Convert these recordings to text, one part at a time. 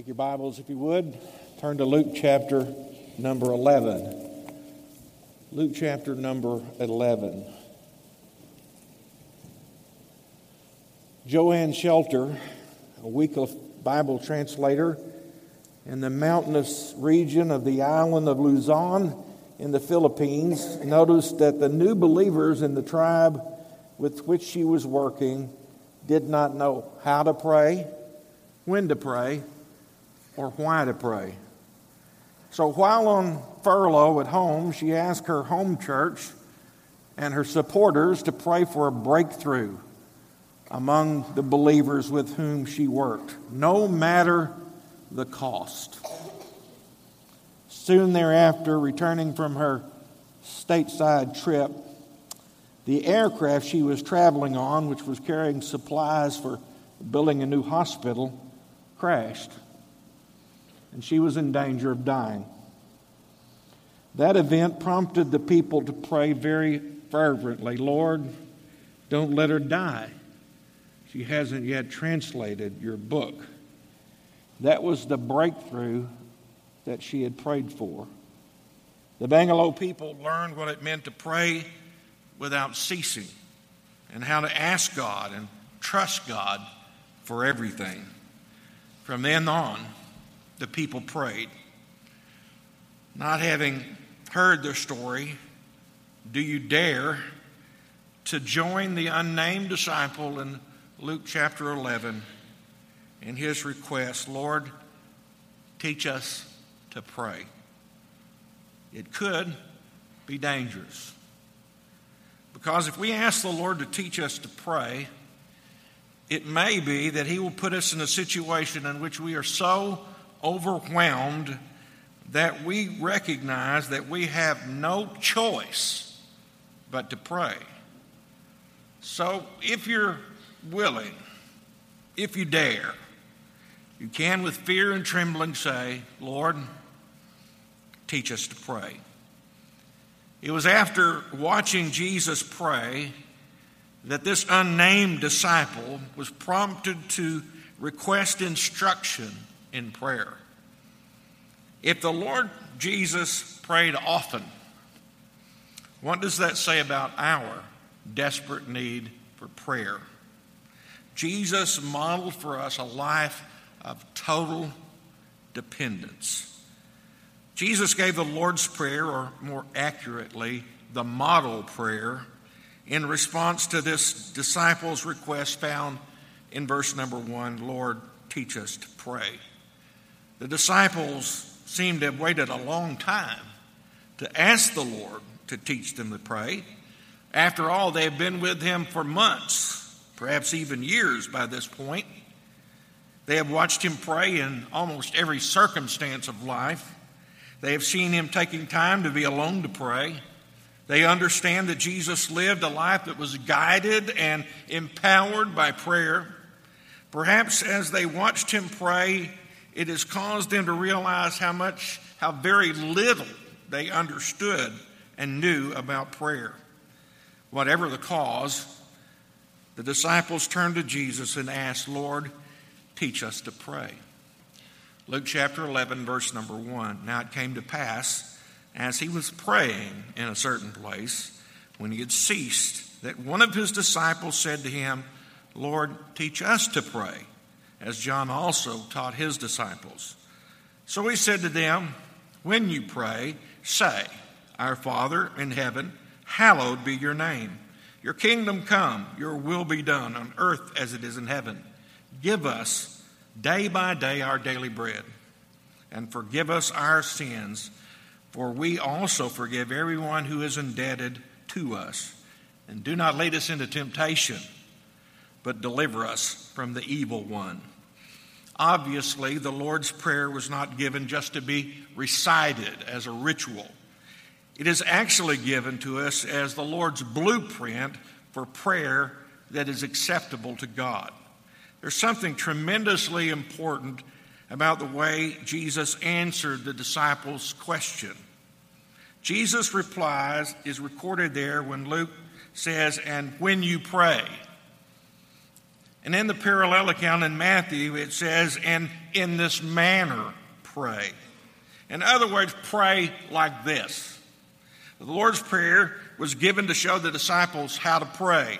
Take your Bibles, if you would. Turn to Luke chapter number 11. Luke chapter number 11. Joanne Shetler, a Wycliffe Bible translator in the mountainous region of the island of Luzon in the Philippines, noticed that the new believers in the tribe with which she was working did not know how to pray, when to pray, or why to pray. So while on furlough at home, she asked her home church and her supporters to pray for a breakthrough among the believers with whom she worked, no matter the cost. Soon thereafter, returning from her stateside trip, the aircraft she was traveling on, which was carrying supplies for building a new hospital, crashed and she was in danger of dying. That event prompted the people to pray very fervently Lord, don't let her die. She hasn't yet translated your book. That was the breakthrough that she had prayed for. The Balangao people learned what it meant to pray without ceasing and how to ask God and trust God for everything. From then on, the people prayed. Not having heard their story, do you dare to join the unnamed disciple in Luke chapter 11 in his request, Lord, teach us to pray? It could be dangerous. Because if we ask the Lord to teach us to pray, it may be that He will put us in a situation in which we are so overwhelmed that we recognize that we have no choice but to pray. So if you're willing, if you dare, you can with fear and trembling say, Lord, teach us to pray. It was after watching Jesus pray that this unnamed disciple was prompted to request instruction in prayer. If the Lord Jesus prayed often, what does that say about our desperate need for prayer? Jesus modeled for us a life of total dependence. Jesus gave the Lord's Prayer, or more accurately, the model prayer, in response to this disciples' request found in verse number one Lord, teach us to pray. The disciples seemed to have waited a long time to ask the Lord to teach them to pray. After all, they have been with him for months, perhaps even years by this point. They have watched him pray in almost every circumstance of life. They have seen him taking time to be alone to pray. They understand that Jesus lived a life that was guided and empowered by prayer. Perhaps as they watched him pray, it has caused them to realize how much, how very little they understood and knew about prayer. Whatever the cause, the disciples turned to Jesus and asked, Lord, teach us to pray. Luke chapter 11, verse number 1. Now it came to pass, as he was praying in a certain place, when he had ceased, that one of his disciples said to him, Lord, teach us to pray as John also taught his disciples. So he said to them, When you pray, say, Our Father in heaven, hallowed be your name. Your kingdom come, your will be done on earth as it is in heaven. Give us day by day our daily bread, and forgive us our sins, for we also forgive everyone who is indebted to us. And do not lead us into temptation, but deliver us from the evil one. Obviously, the Lord's Prayer was not given just to be recited as a ritual. It is actually given to us as the Lord's blueprint for prayer that is acceptable to God. There's something tremendously important about the way Jesus answered the disciples' question. Jesus' replies is recorded there when Luke says, And when you pray. And in the parallel account in Matthew, it says, and in this manner pray. In other words, pray like this. The Lord's Prayer was given to show the disciples how to pray.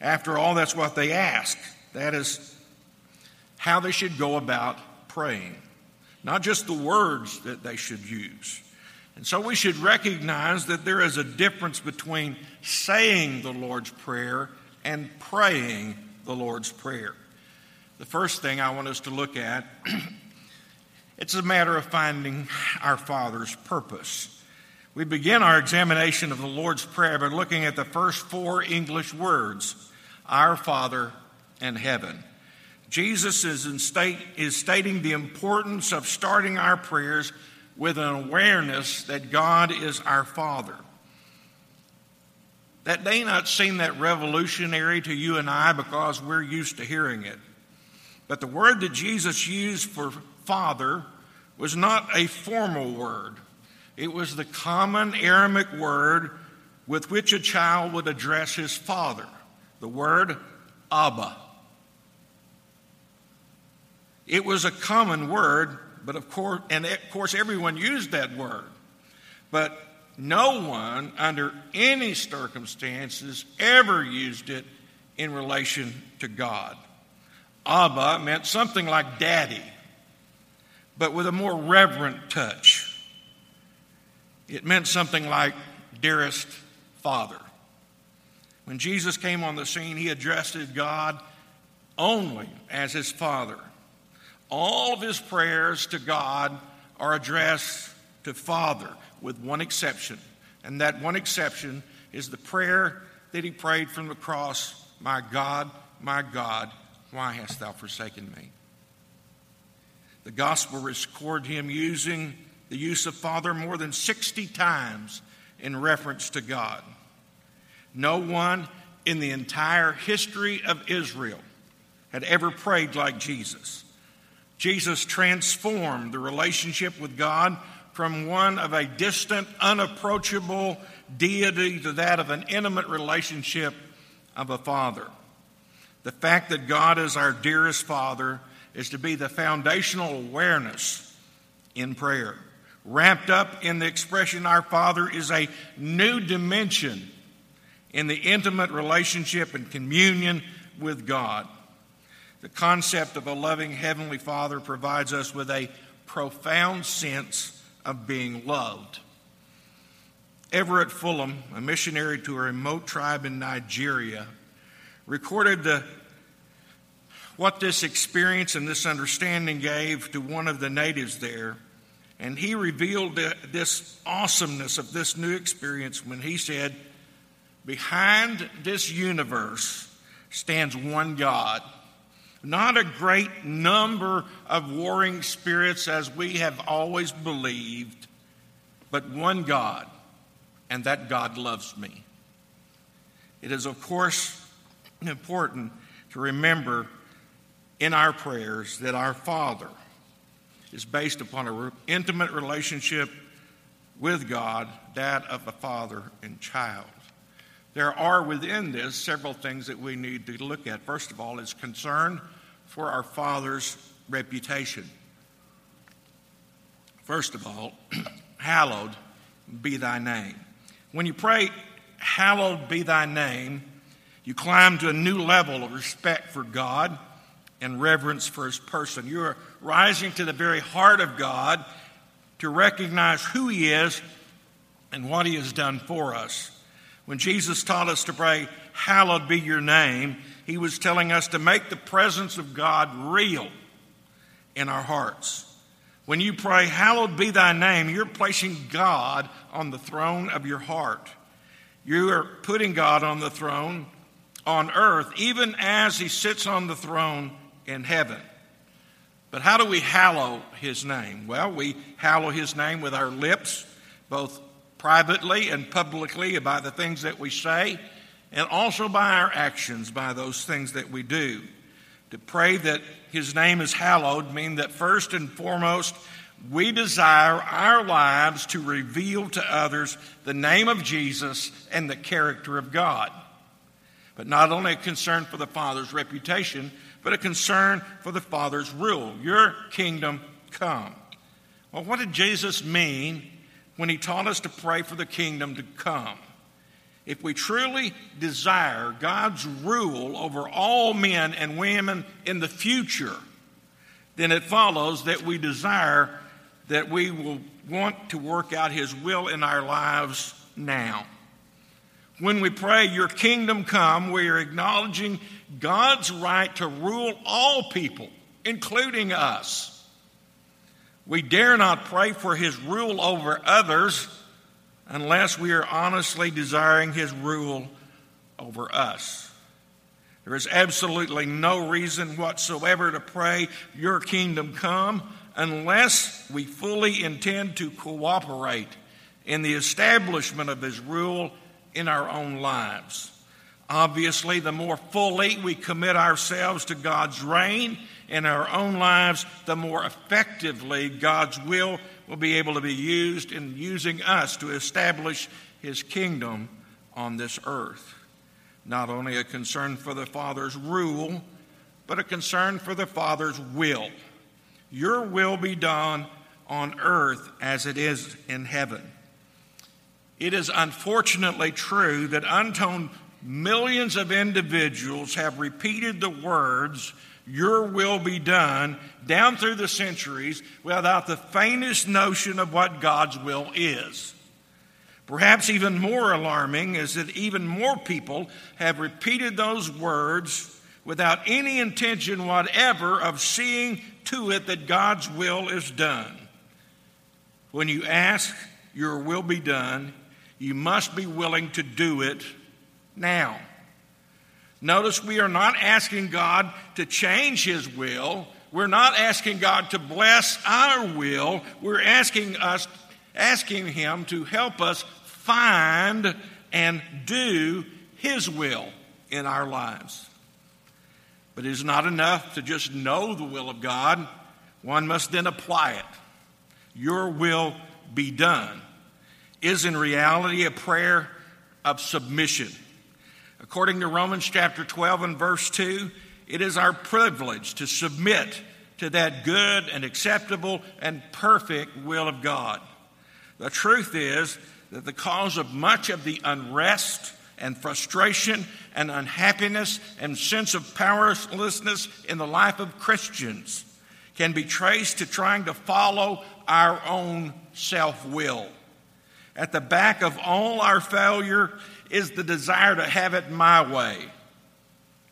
After all, that's what they ask. That is how they should go about praying, not just the words that they should use. And so we should recognize that there is a difference between saying the Lord's Prayer and praying the Lord's Prayer. The first thing I want us to look at it's a matter of finding our Father's purpose. We begin our examination of the Lord's Prayer by looking at the first four English words Our Father and heaven. Jesus is, state, is stating the importance of starting our prayers with an awareness that God is our Father. That may not seem that revolutionary to you and I because we're used to hearing it. But the word that Jesus used for Father was not a formal word, it was the common Aramaic word with which a child would address his father the word Abba. It was a common word, but of course, and of course, everyone used that word. But no one, under any circumstances, ever used it in relation to God. Abba meant something like daddy, but with a more reverent touch. It meant something like dearest father. When Jesus came on the scene, he addressed God only as his father. All of his prayers to God are addressed to Father, with one exception. And that one exception is the prayer that he prayed from the cross My God, my God, why hast thou forsaken me? The gospel records him using the use of Father more than 60 times in reference to God. No one in the entire history of Israel had ever prayed like Jesus. Jesus transformed the relationship with God from one of a distant, unapproachable deity to that of an intimate relationship of a father. The fact that God is our dearest Father is to be the foundational awareness in prayer. Wrapped up in the expression Our Father is a new dimension in the intimate relationship and communion with God. The concept of a loving Heavenly Father provides us with a profound sense of being loved. Everett Fullam, a missionary to a remote tribe in Nigeria, recorded the, what this experience and this understanding gave to one of the natives there. And he revealed this awesomeness of this new experience when he said, Behind this universe stands one God not a great number of warring spirits as we have always believed, but one God, and that God loves me. It is, of course, important to remember in our prayers that our Father is based upon an intimate relationship with God, that of a father and child. There are within this several things that we need to look at. First of all, is concern for our Father's reputation. First of all, hallowed be thy name. When you pray, hallowed be thy name, you climb to a new level of respect for God and reverence for his person. You are rising to the very heart of God to recognize who he is and what he has done for us. When Jesus taught us to pray, Hallowed be your name, he was telling us to make the presence of God real in our hearts. When you pray, Hallowed be thy name, you're placing God on the throne of your heart. You are putting God on the throne on earth, even as he sits on the throne in heaven. But how do we hallow his name? Well, we hallow his name with our lips, both privately and publicly, by the things that we say and also by our actions, by those things that we do. To pray that His name is hallowed mean that first and foremost, we desire our lives to reveal to others the name of Jesus and the character of God. But not only a concern for the Father's reputation, but a concern for the Father's rule. Your kingdom come. Well, what did Jesus mean when he taught us to pray for the kingdom to come? If we truly desire God's rule over all men and women in the future, then it follows that we desire that we will want to work out His will in our lives now. When we pray, Your kingdom come, we are acknowledging God's right to rule all people, including us. We dare not pray for His rule over others unless we are honestly desiring His rule over us. There is absolutely no reason whatsoever to pray, Your kingdom come, unless we fully intend to cooperate in the establishment of His rule in our own lives. Obviously, the more fully we commit ourselves to God's reign in our own lives, the more effectively God's will will be able to be used in using us to establish His kingdom on this earth. Not only a concern for the Father's rule, but a concern for the Father's will. Your will be done on earth as it is in heaven. It is unfortunately true that untold millions of individuals have repeated the words, Your will be done, down through the centuries without the faintest notion of what God's will is. Perhaps even more alarming is that even more people have repeated those words without any intention whatever of seeing to it that God's will is done. When you ask, Your will be done, you must be willing to do it now. Notice we are not asking God to change His will. We're not asking God to bless our will. We're asking us asking him to help us find and do his will in our lives. But it is not enough to just know the will of God. One must then apply it. Your will be done is in reality a prayer of submission. According to Romans chapter 12 and verse 2, it is our privilege to submit to that good and acceptable and perfect will of God. The truth is that the cause of much of the unrest and frustration and unhappiness and sense of powerlessness in the life of Christians can be traced to trying to follow our own self will. At the back of all our failure is the desire to have it my way,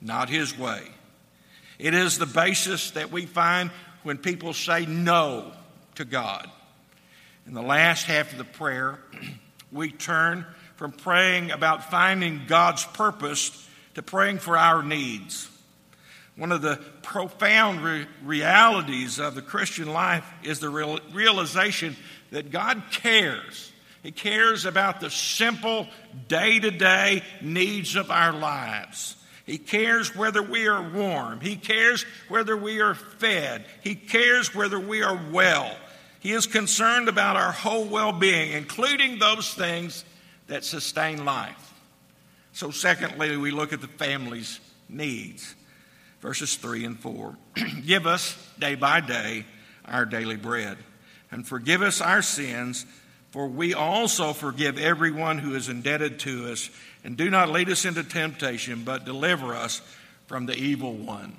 not His way. It is the basis that we find when people say no to God. In the last half of the prayer, we turn from praying about finding God's purpose to praying for our needs. One of the profound re- realities of the Christian life is the real- realization that God cares. He cares about the simple day to day needs of our lives. He cares whether we are warm. He cares whether we are fed. He cares whether we are well. He is concerned about our whole well being, including those things that sustain life. So, secondly, we look at the family's needs. Verses 3 and 4. Give us day by day our daily bread, and forgive us our sins, for we also forgive everyone who is indebted to us. And do not lead us into temptation, but deliver us from the evil one.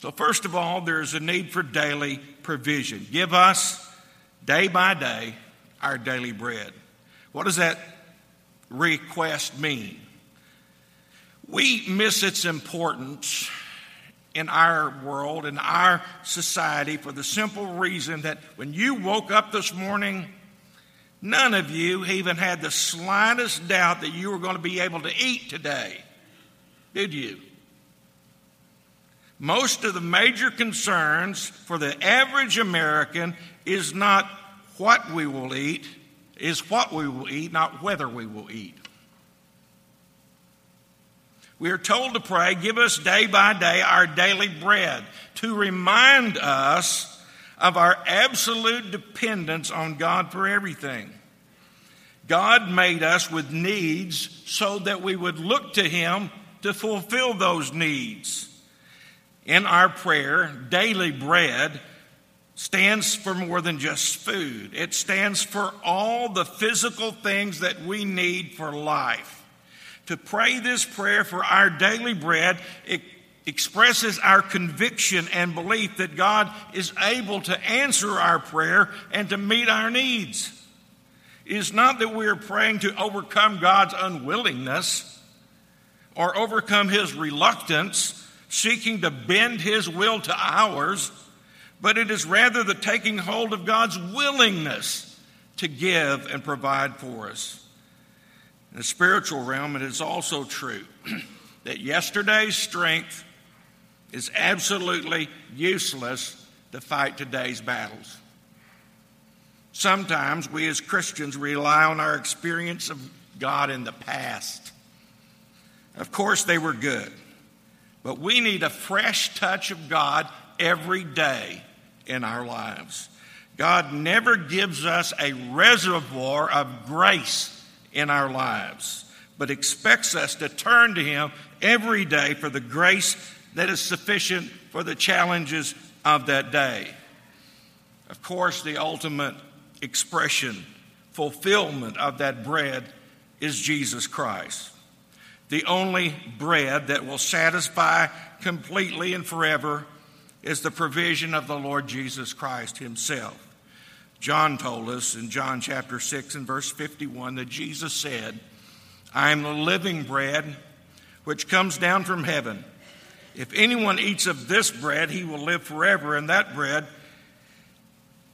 So, first of all, there's a need for daily provision. Give us day by day our daily bread. What does that request mean? We miss its importance in our world, in our society, for the simple reason that when you woke up this morning, none of you even had the slightest doubt that you were going to be able to eat today. Did you? Most of the major concerns for the average American is not what we will eat, is what we will eat, not whether we will eat. We are told to pray, give us day by day our daily bread, to remind us of our absolute dependence on God for everything. God made us with needs so that we would look to Him to fulfill those needs. In our prayer, daily bread stands for more than just food, it stands for all the physical things that we need for life. To pray this prayer for our daily bread, it expresses our conviction and belief that God is able to answer our prayer and to meet our needs. It is not that we are praying to overcome God's unwillingness or overcome his reluctance, seeking to bend his will to ours but it is rather the taking hold of God's willingness to give and provide for us. In the spiritual realm, it is also true that yesterday's strength is absolutely useless to fight today's battles. Sometimes we as Christians rely on our experience of God in the past. Of course, they were good, but we need a fresh touch of God every day in our lives. God never gives us a reservoir of grace in our lives, but expects us to turn to Him every day for the grace that is sufficient for the challenges of that day. Of course, the ultimate expression, fulfillment of that bread is Jesus Christ. The only bread that will satisfy completely and forever is the provision of the Lord Jesus Christ Himself. John told us in John chapter 6 and verse 51 that Jesus said, I am the living bread which comes down from heaven. If anyone eats of this bread, he will live forever, and that bread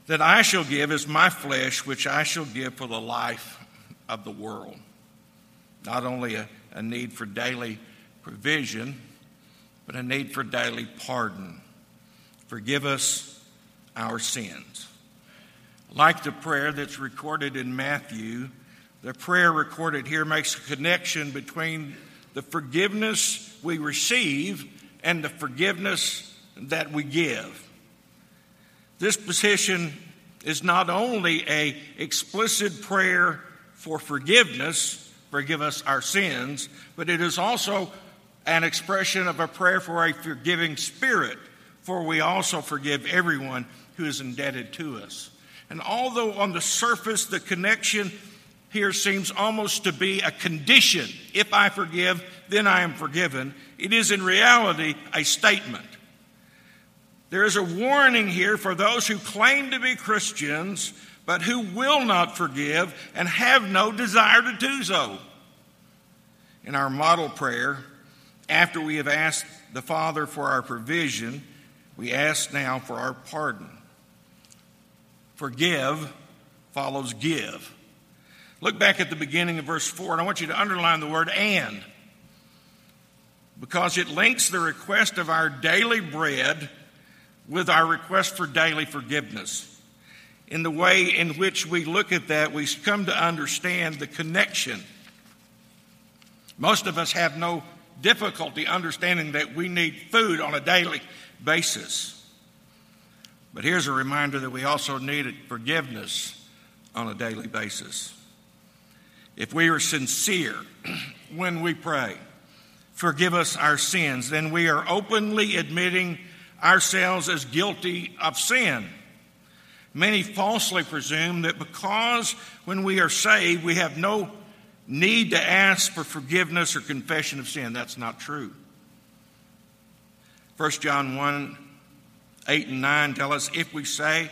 that I shall give is my flesh, which I shall give for the life of the world. Not only a, a need for daily provision, but a need for daily pardon. Forgive us our sins. Like the prayer that's recorded in Matthew, the prayer recorded here makes a connection between the forgiveness we receive and the forgiveness that we give. This petition is not only a explicit prayer for forgiveness, forgive us our sins, but it is also an expression of a prayer for a forgiving spirit for we also forgive everyone who is indebted to us. And although on the surface the connection here seems almost to be a condition if I forgive, then I am forgiven, it is in reality a statement. There is a warning here for those who claim to be Christians but who will not forgive and have no desire to do so. In our model prayer, after we have asked the Father for our provision, we ask now for our pardon. Forgive follows give. Look back at the beginning of verse 4, and I want you to underline the word and because it links the request of our daily bread with our request for daily forgiveness. In the way in which we look at that, we come to understand the connection. Most of us have no difficulty understanding that we need food on a daily basis. But here's a reminder that we also need forgiveness on a daily basis. If we are sincere when we pray, forgive us our sins, then we are openly admitting ourselves as guilty of sin. Many falsely presume that because when we are saved, we have no need to ask for forgiveness or confession of sin. That's not true. 1 John 1 8 and 9 tell us if we say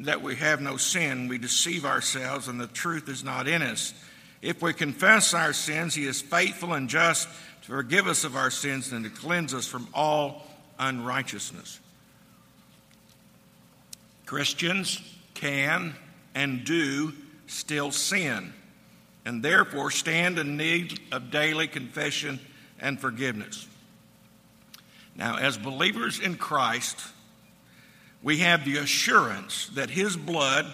that we have no sin, we deceive ourselves and the truth is not in us. If we confess our sins, he is faithful and just forgive us of our sins and to cleanse us from all unrighteousness. Christians can and do still sin and therefore stand in need of daily confession and forgiveness. Now, as believers in Christ, we have the assurance that His blood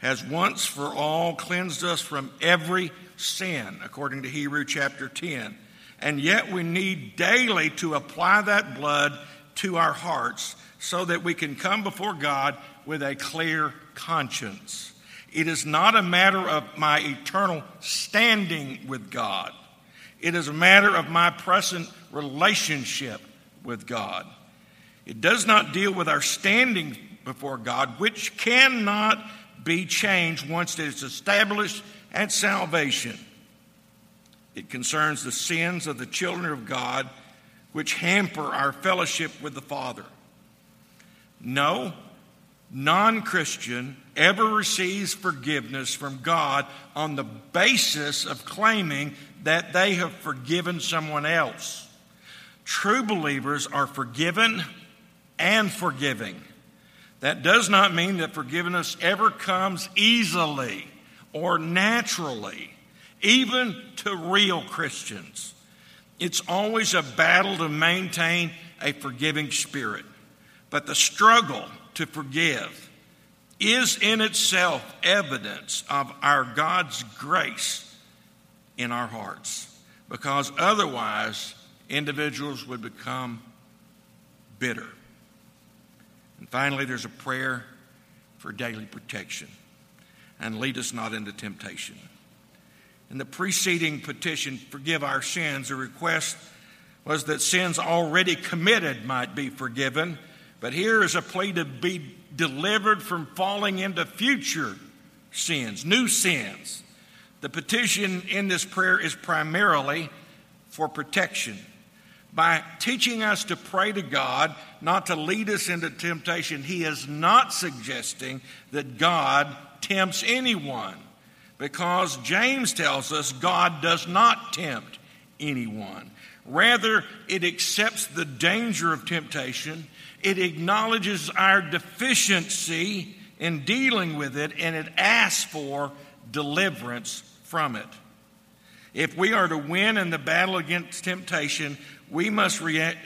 has once for all cleansed us from every sin, according to Hebrew chapter 10. And yet we need daily to apply that blood to our hearts so that we can come before God with a clear conscience. It is not a matter of my eternal standing with God. It is a matter of my present relationship with God. It does not deal with our standing before God, which cannot be changed once it is established at salvation. It concerns the sins of the children of God which hamper our fellowship with the Father. No non Christian ever receives forgiveness from God on the basis of claiming that they have forgiven someone else. True believers are forgiven and forgiving. That does not mean that forgiveness ever comes easily or naturally, even to real Christians. It's always a battle to maintain a forgiving spirit. But the struggle to forgive is in itself evidence of our God's grace in our hearts. Because otherwise, individuals would become bitter. And finally, there's a prayer for daily protection and lead us not into temptation. In the preceding petition, Forgive Our Sins, the request was that sins already committed might be forgiven. But here is a plea to be delivered from falling into future sins, new sins. The petition in this prayer is primarily for protection. By teaching us to pray to God, not to lead us into temptation, He is not suggesting that God tempts anyone because James tells us God does not tempt anyone. Rather, it accepts the danger of temptation, it acknowledges our deficiency in dealing with it, and it asks for deliverance from it. If we are to win in the battle against temptation, we must rea-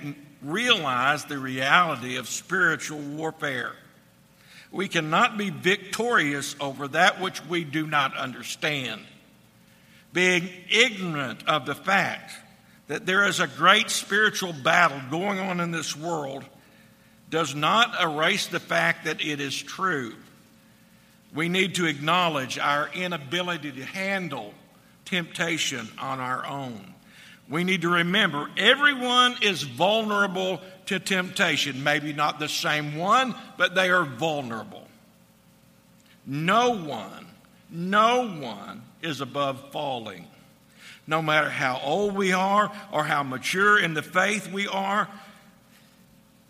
realize the reality of spiritual warfare. We cannot be victorious over that which we do not understand. Being ignorant of the fact that there is a great spiritual battle going on in this world does not erase the fact that it is true. We need to acknowledge our inability to handle temptation on our own. We need to remember everyone is vulnerable to temptation. Maybe not the same one, but they are vulnerable. No one, no one is above falling. No matter how old we are or how mature in the faith we are,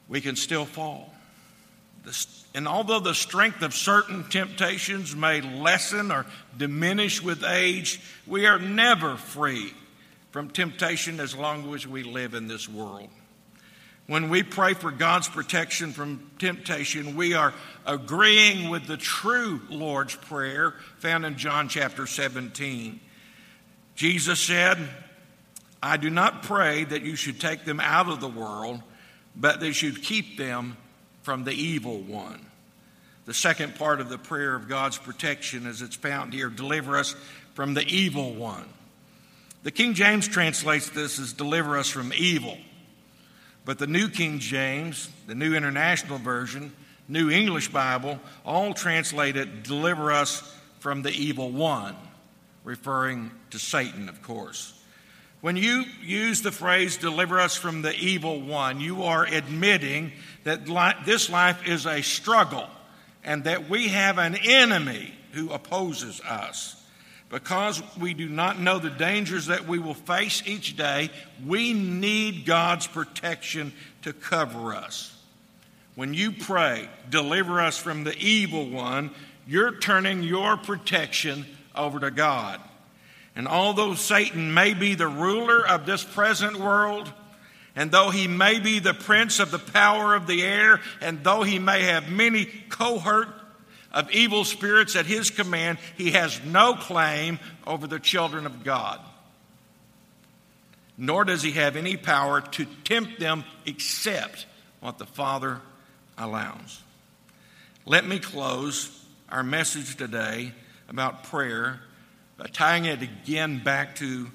we can still fall. And although the strength of certain temptations may lessen or diminish with age, we are never free from temptation as long as we live in this world. When we pray for God's protection from temptation, we are agreeing with the true Lord's Prayer found in John chapter 17. Jesus said, I do not pray that you should take them out of the world, but that you should keep them from the evil one. The second part of the prayer of God's protection, as it's found here, deliver us from the evil one. The King James translates this as deliver us from evil. But the New King James, the New International Version, New English Bible, all translate it deliver us from the evil one, referring to Satan, of course. When you use the phrase deliver us from the evil one, you are admitting that this life is a struggle and that we have an enemy who opposes us. Because we do not know the dangers that we will face each day, we need God's protection to cover us. When you pray, deliver us from the evil one, you're turning your protection over to God. And although Satan may be the ruler of this present world, and though he may be the prince of the power of the air, and though he may have many cohort of evil spirits at his command, he has no claim over the children of God. Nor does he have any power to tempt them except what the Father allows. Let me close our message today about prayer by tying it again back to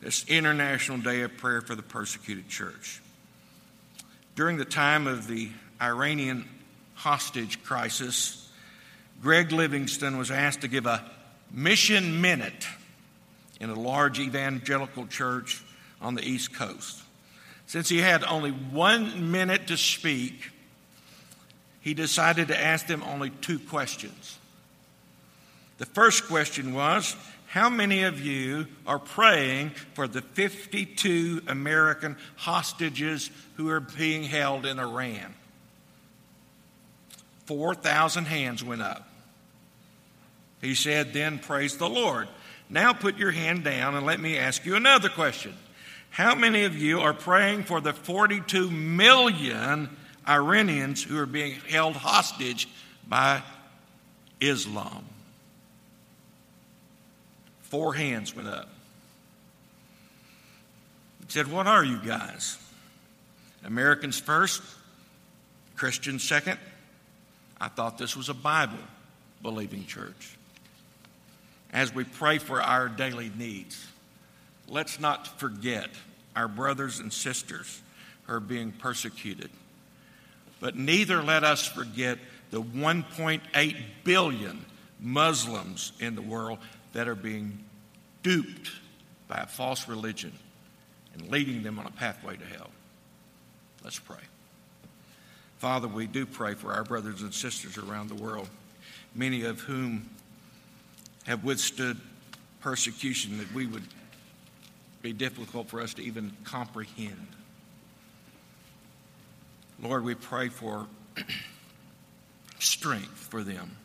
this International Day of Prayer for the Persecuted Church. During the time of the Iranian hostage crisis, Greg Livingstone was asked to give a mission minute in a large evangelical church on the East Coast. Since he had only one minute to speak, he decided to ask them only two questions. The first question was How many of you are praying for the 52 American hostages who are being held in Iran? 4,000 hands went up. He said, Then praise the Lord. Now put your hand down and let me ask you another question. How many of you are praying for the 42 million Iranians who are being held hostage by Islam? Four hands went up. He said, What are you guys? Americans first, Christians second. I thought this was a Bible believing church. As we pray for our daily needs, let's not forget our brothers and sisters who are being persecuted. But neither let us forget the 1.8 billion Muslims in the world that are being duped by a false religion and leading them on a pathway to hell. Let's pray. Father, we do pray for our brothers and sisters around the world, many of whom have withstood persecution that we would be difficult for us to even comprehend. Lord, we pray for strength for them.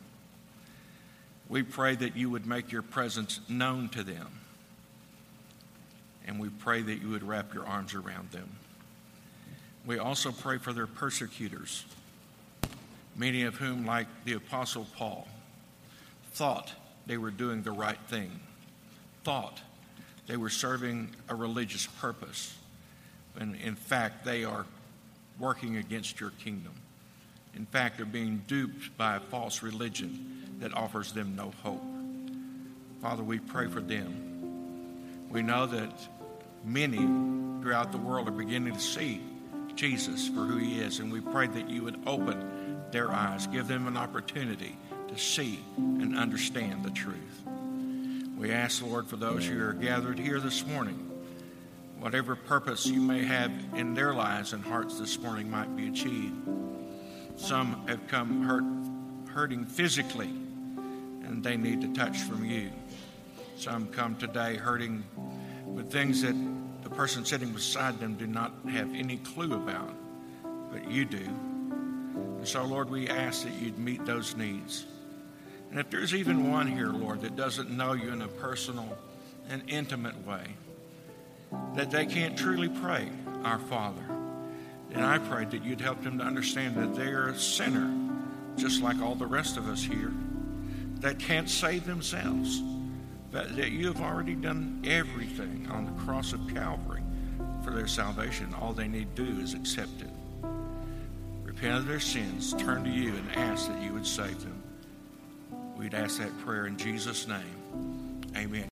We pray that you would make your presence known to them. And we pray that you would wrap your arms around them. We also pray for their persecutors, many of whom, like the Apostle Paul, thought they were doing the right thing, thought they were serving a religious purpose, when in fact they are working against your kingdom. In fact, they're being duped by a false religion that offers them no hope. Father, we pray for them. We know that many throughout the world are beginning to see Jesus for who he is, and we pray that you would open their eyes, give them an opportunity to see and understand the truth. We ask, Lord, for those who are gathered here this morning, whatever purpose you may have in their lives and hearts this morning might be achieved. Some have come hurt, hurting physically, and they need to touch from you. Some come today hurting with things that the person sitting beside them do not have any clue about, but you do. And so, Lord, we ask that you'd meet those needs. And if there's even one here, Lord, that doesn't know you in a personal and intimate way, that they can't truly pray, Our Father, then I pray that you'd help them to understand that they are a sinner, just like all the rest of us here, that can't save themselves, but that you have already done everything on the cross of Calvary for their salvation. All they need to do is accept it. Repent of their sins, turn to you, and ask that you would save them. We'd ask that prayer in Jesus' name. Amen.